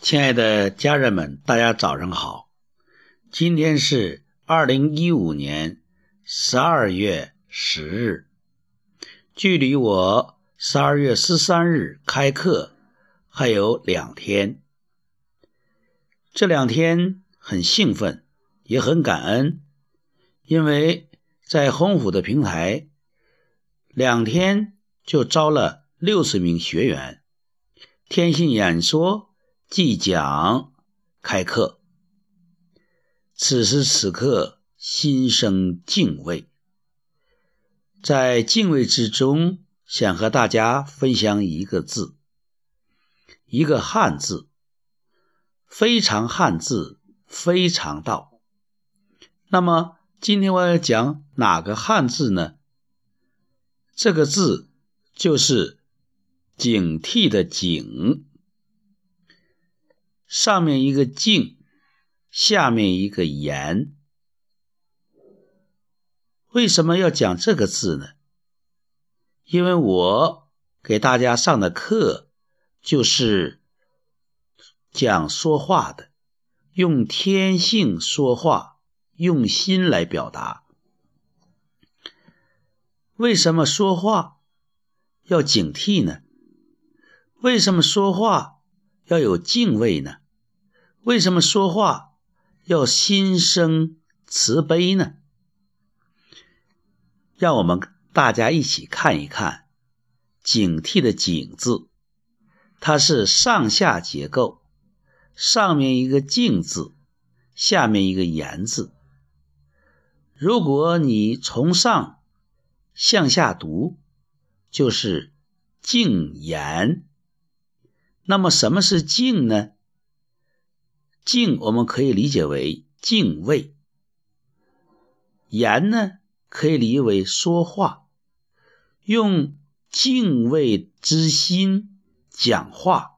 亲爱的家人们，大家早上好。今天是二零一五年十二月十日，距离我十二月十三日开课还有两天。这两天很兴奋，也很感恩，因为在鸿虎的平台，两天就招了六十名学员，天信演说。即将开课，此时此刻心生敬畏，在敬畏之中，想和大家分享一个字，一个汉字，非常汉字，非常道。那么今天我要讲哪个汉字呢？这个字就是警惕的警。上面一个静，下面一个言。为什么要讲这个字呢？因为我给大家上的课就是讲说话的，用天性说话，用心来表达。为什么说话要警惕呢？为什么说话？要有敬畏呢？为什么说话要心生慈悲呢？让我们大家一起看一看“警惕”的“警”字，它是上下结构，上面一个“静”字，下面一个“言”字。如果你从上向下读，就是“静言”。那么什么是敬呢？敬我们可以理解为敬畏，言呢可以理解为说话，用敬畏之心讲话，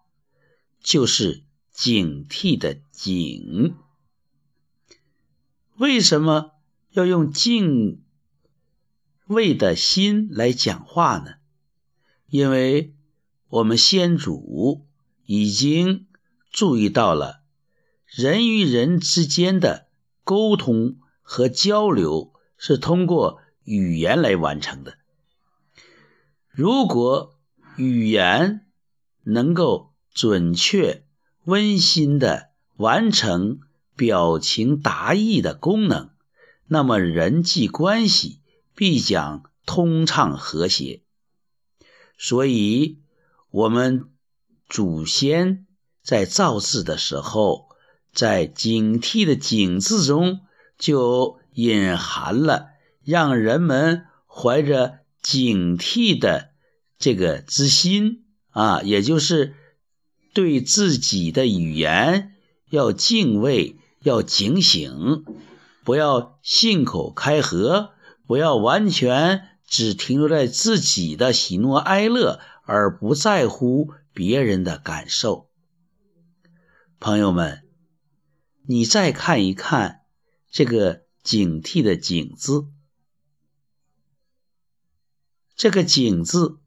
就是警惕的警。为什么要用敬畏的心来讲话呢？因为我们先祖。已经注意到了，人与人之间的沟通和交流是通过语言来完成的。如果语言能够准确、温馨的完成表情达意的功能，那么人际关系必将通畅和谐。所以，我们。祖先在造字的时候，在警惕的“警”字中就隐含了让人们怀着警惕的这个之心啊，也就是对自己的语言要敬畏、要警醒，不要信口开河，不要完全只停留在自己的喜怒哀乐，而不在乎。别人的感受，朋友们，你再看一看这个警惕的“警”字，这个“警”字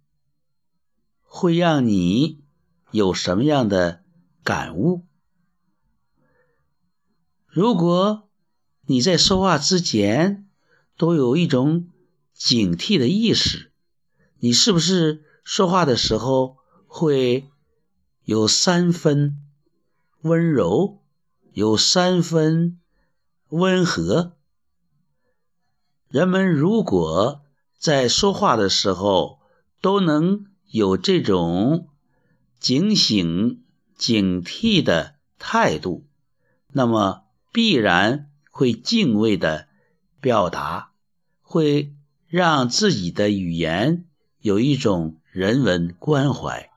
会让你有什么样的感悟？如果你在说话之前都有一种警惕的意识，你是不是说话的时候？会有三分温柔，有三分温和。人们如果在说话的时候都能有这种警醒、警惕的态度，那么必然会敬畏的表达，会让自己的语言有一种人文关怀。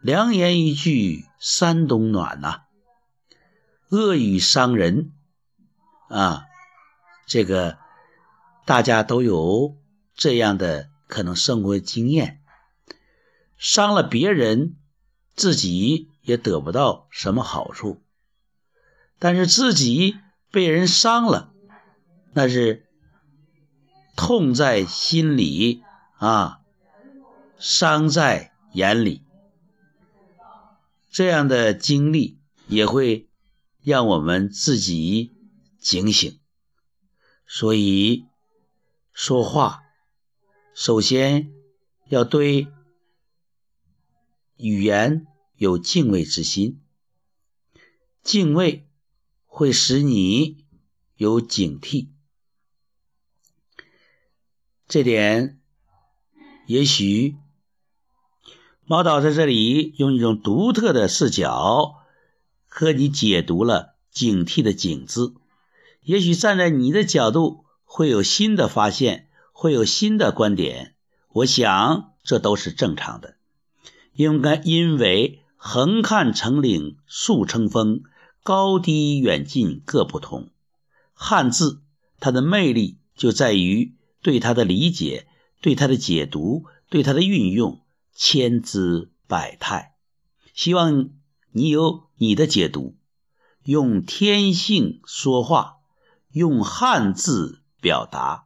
良言一句三冬暖呐，恶语伤人。啊，这个大家都有这样的可能生活经验，伤了别人，自己也得不到什么好处，但是自己被人伤了，那是痛在心里啊，伤在眼里。这样的经历也会让我们自己警醒。所以说话，首先要对语言有敬畏之心，敬畏会使你有警惕。这点，也许毛导在这里用一种独特的视角和你解读了“警惕”的“警”字。也许站在你的角度会有新的发现，会有新的观点。我想这都是正常的，应该因为横看成岭竖成峰，高低远近各不同。汉字它的魅力就在于。对他的理解，对他的解读，对他的运用，千姿百态。希望你有你的解读，用天性说话，用汉字表达。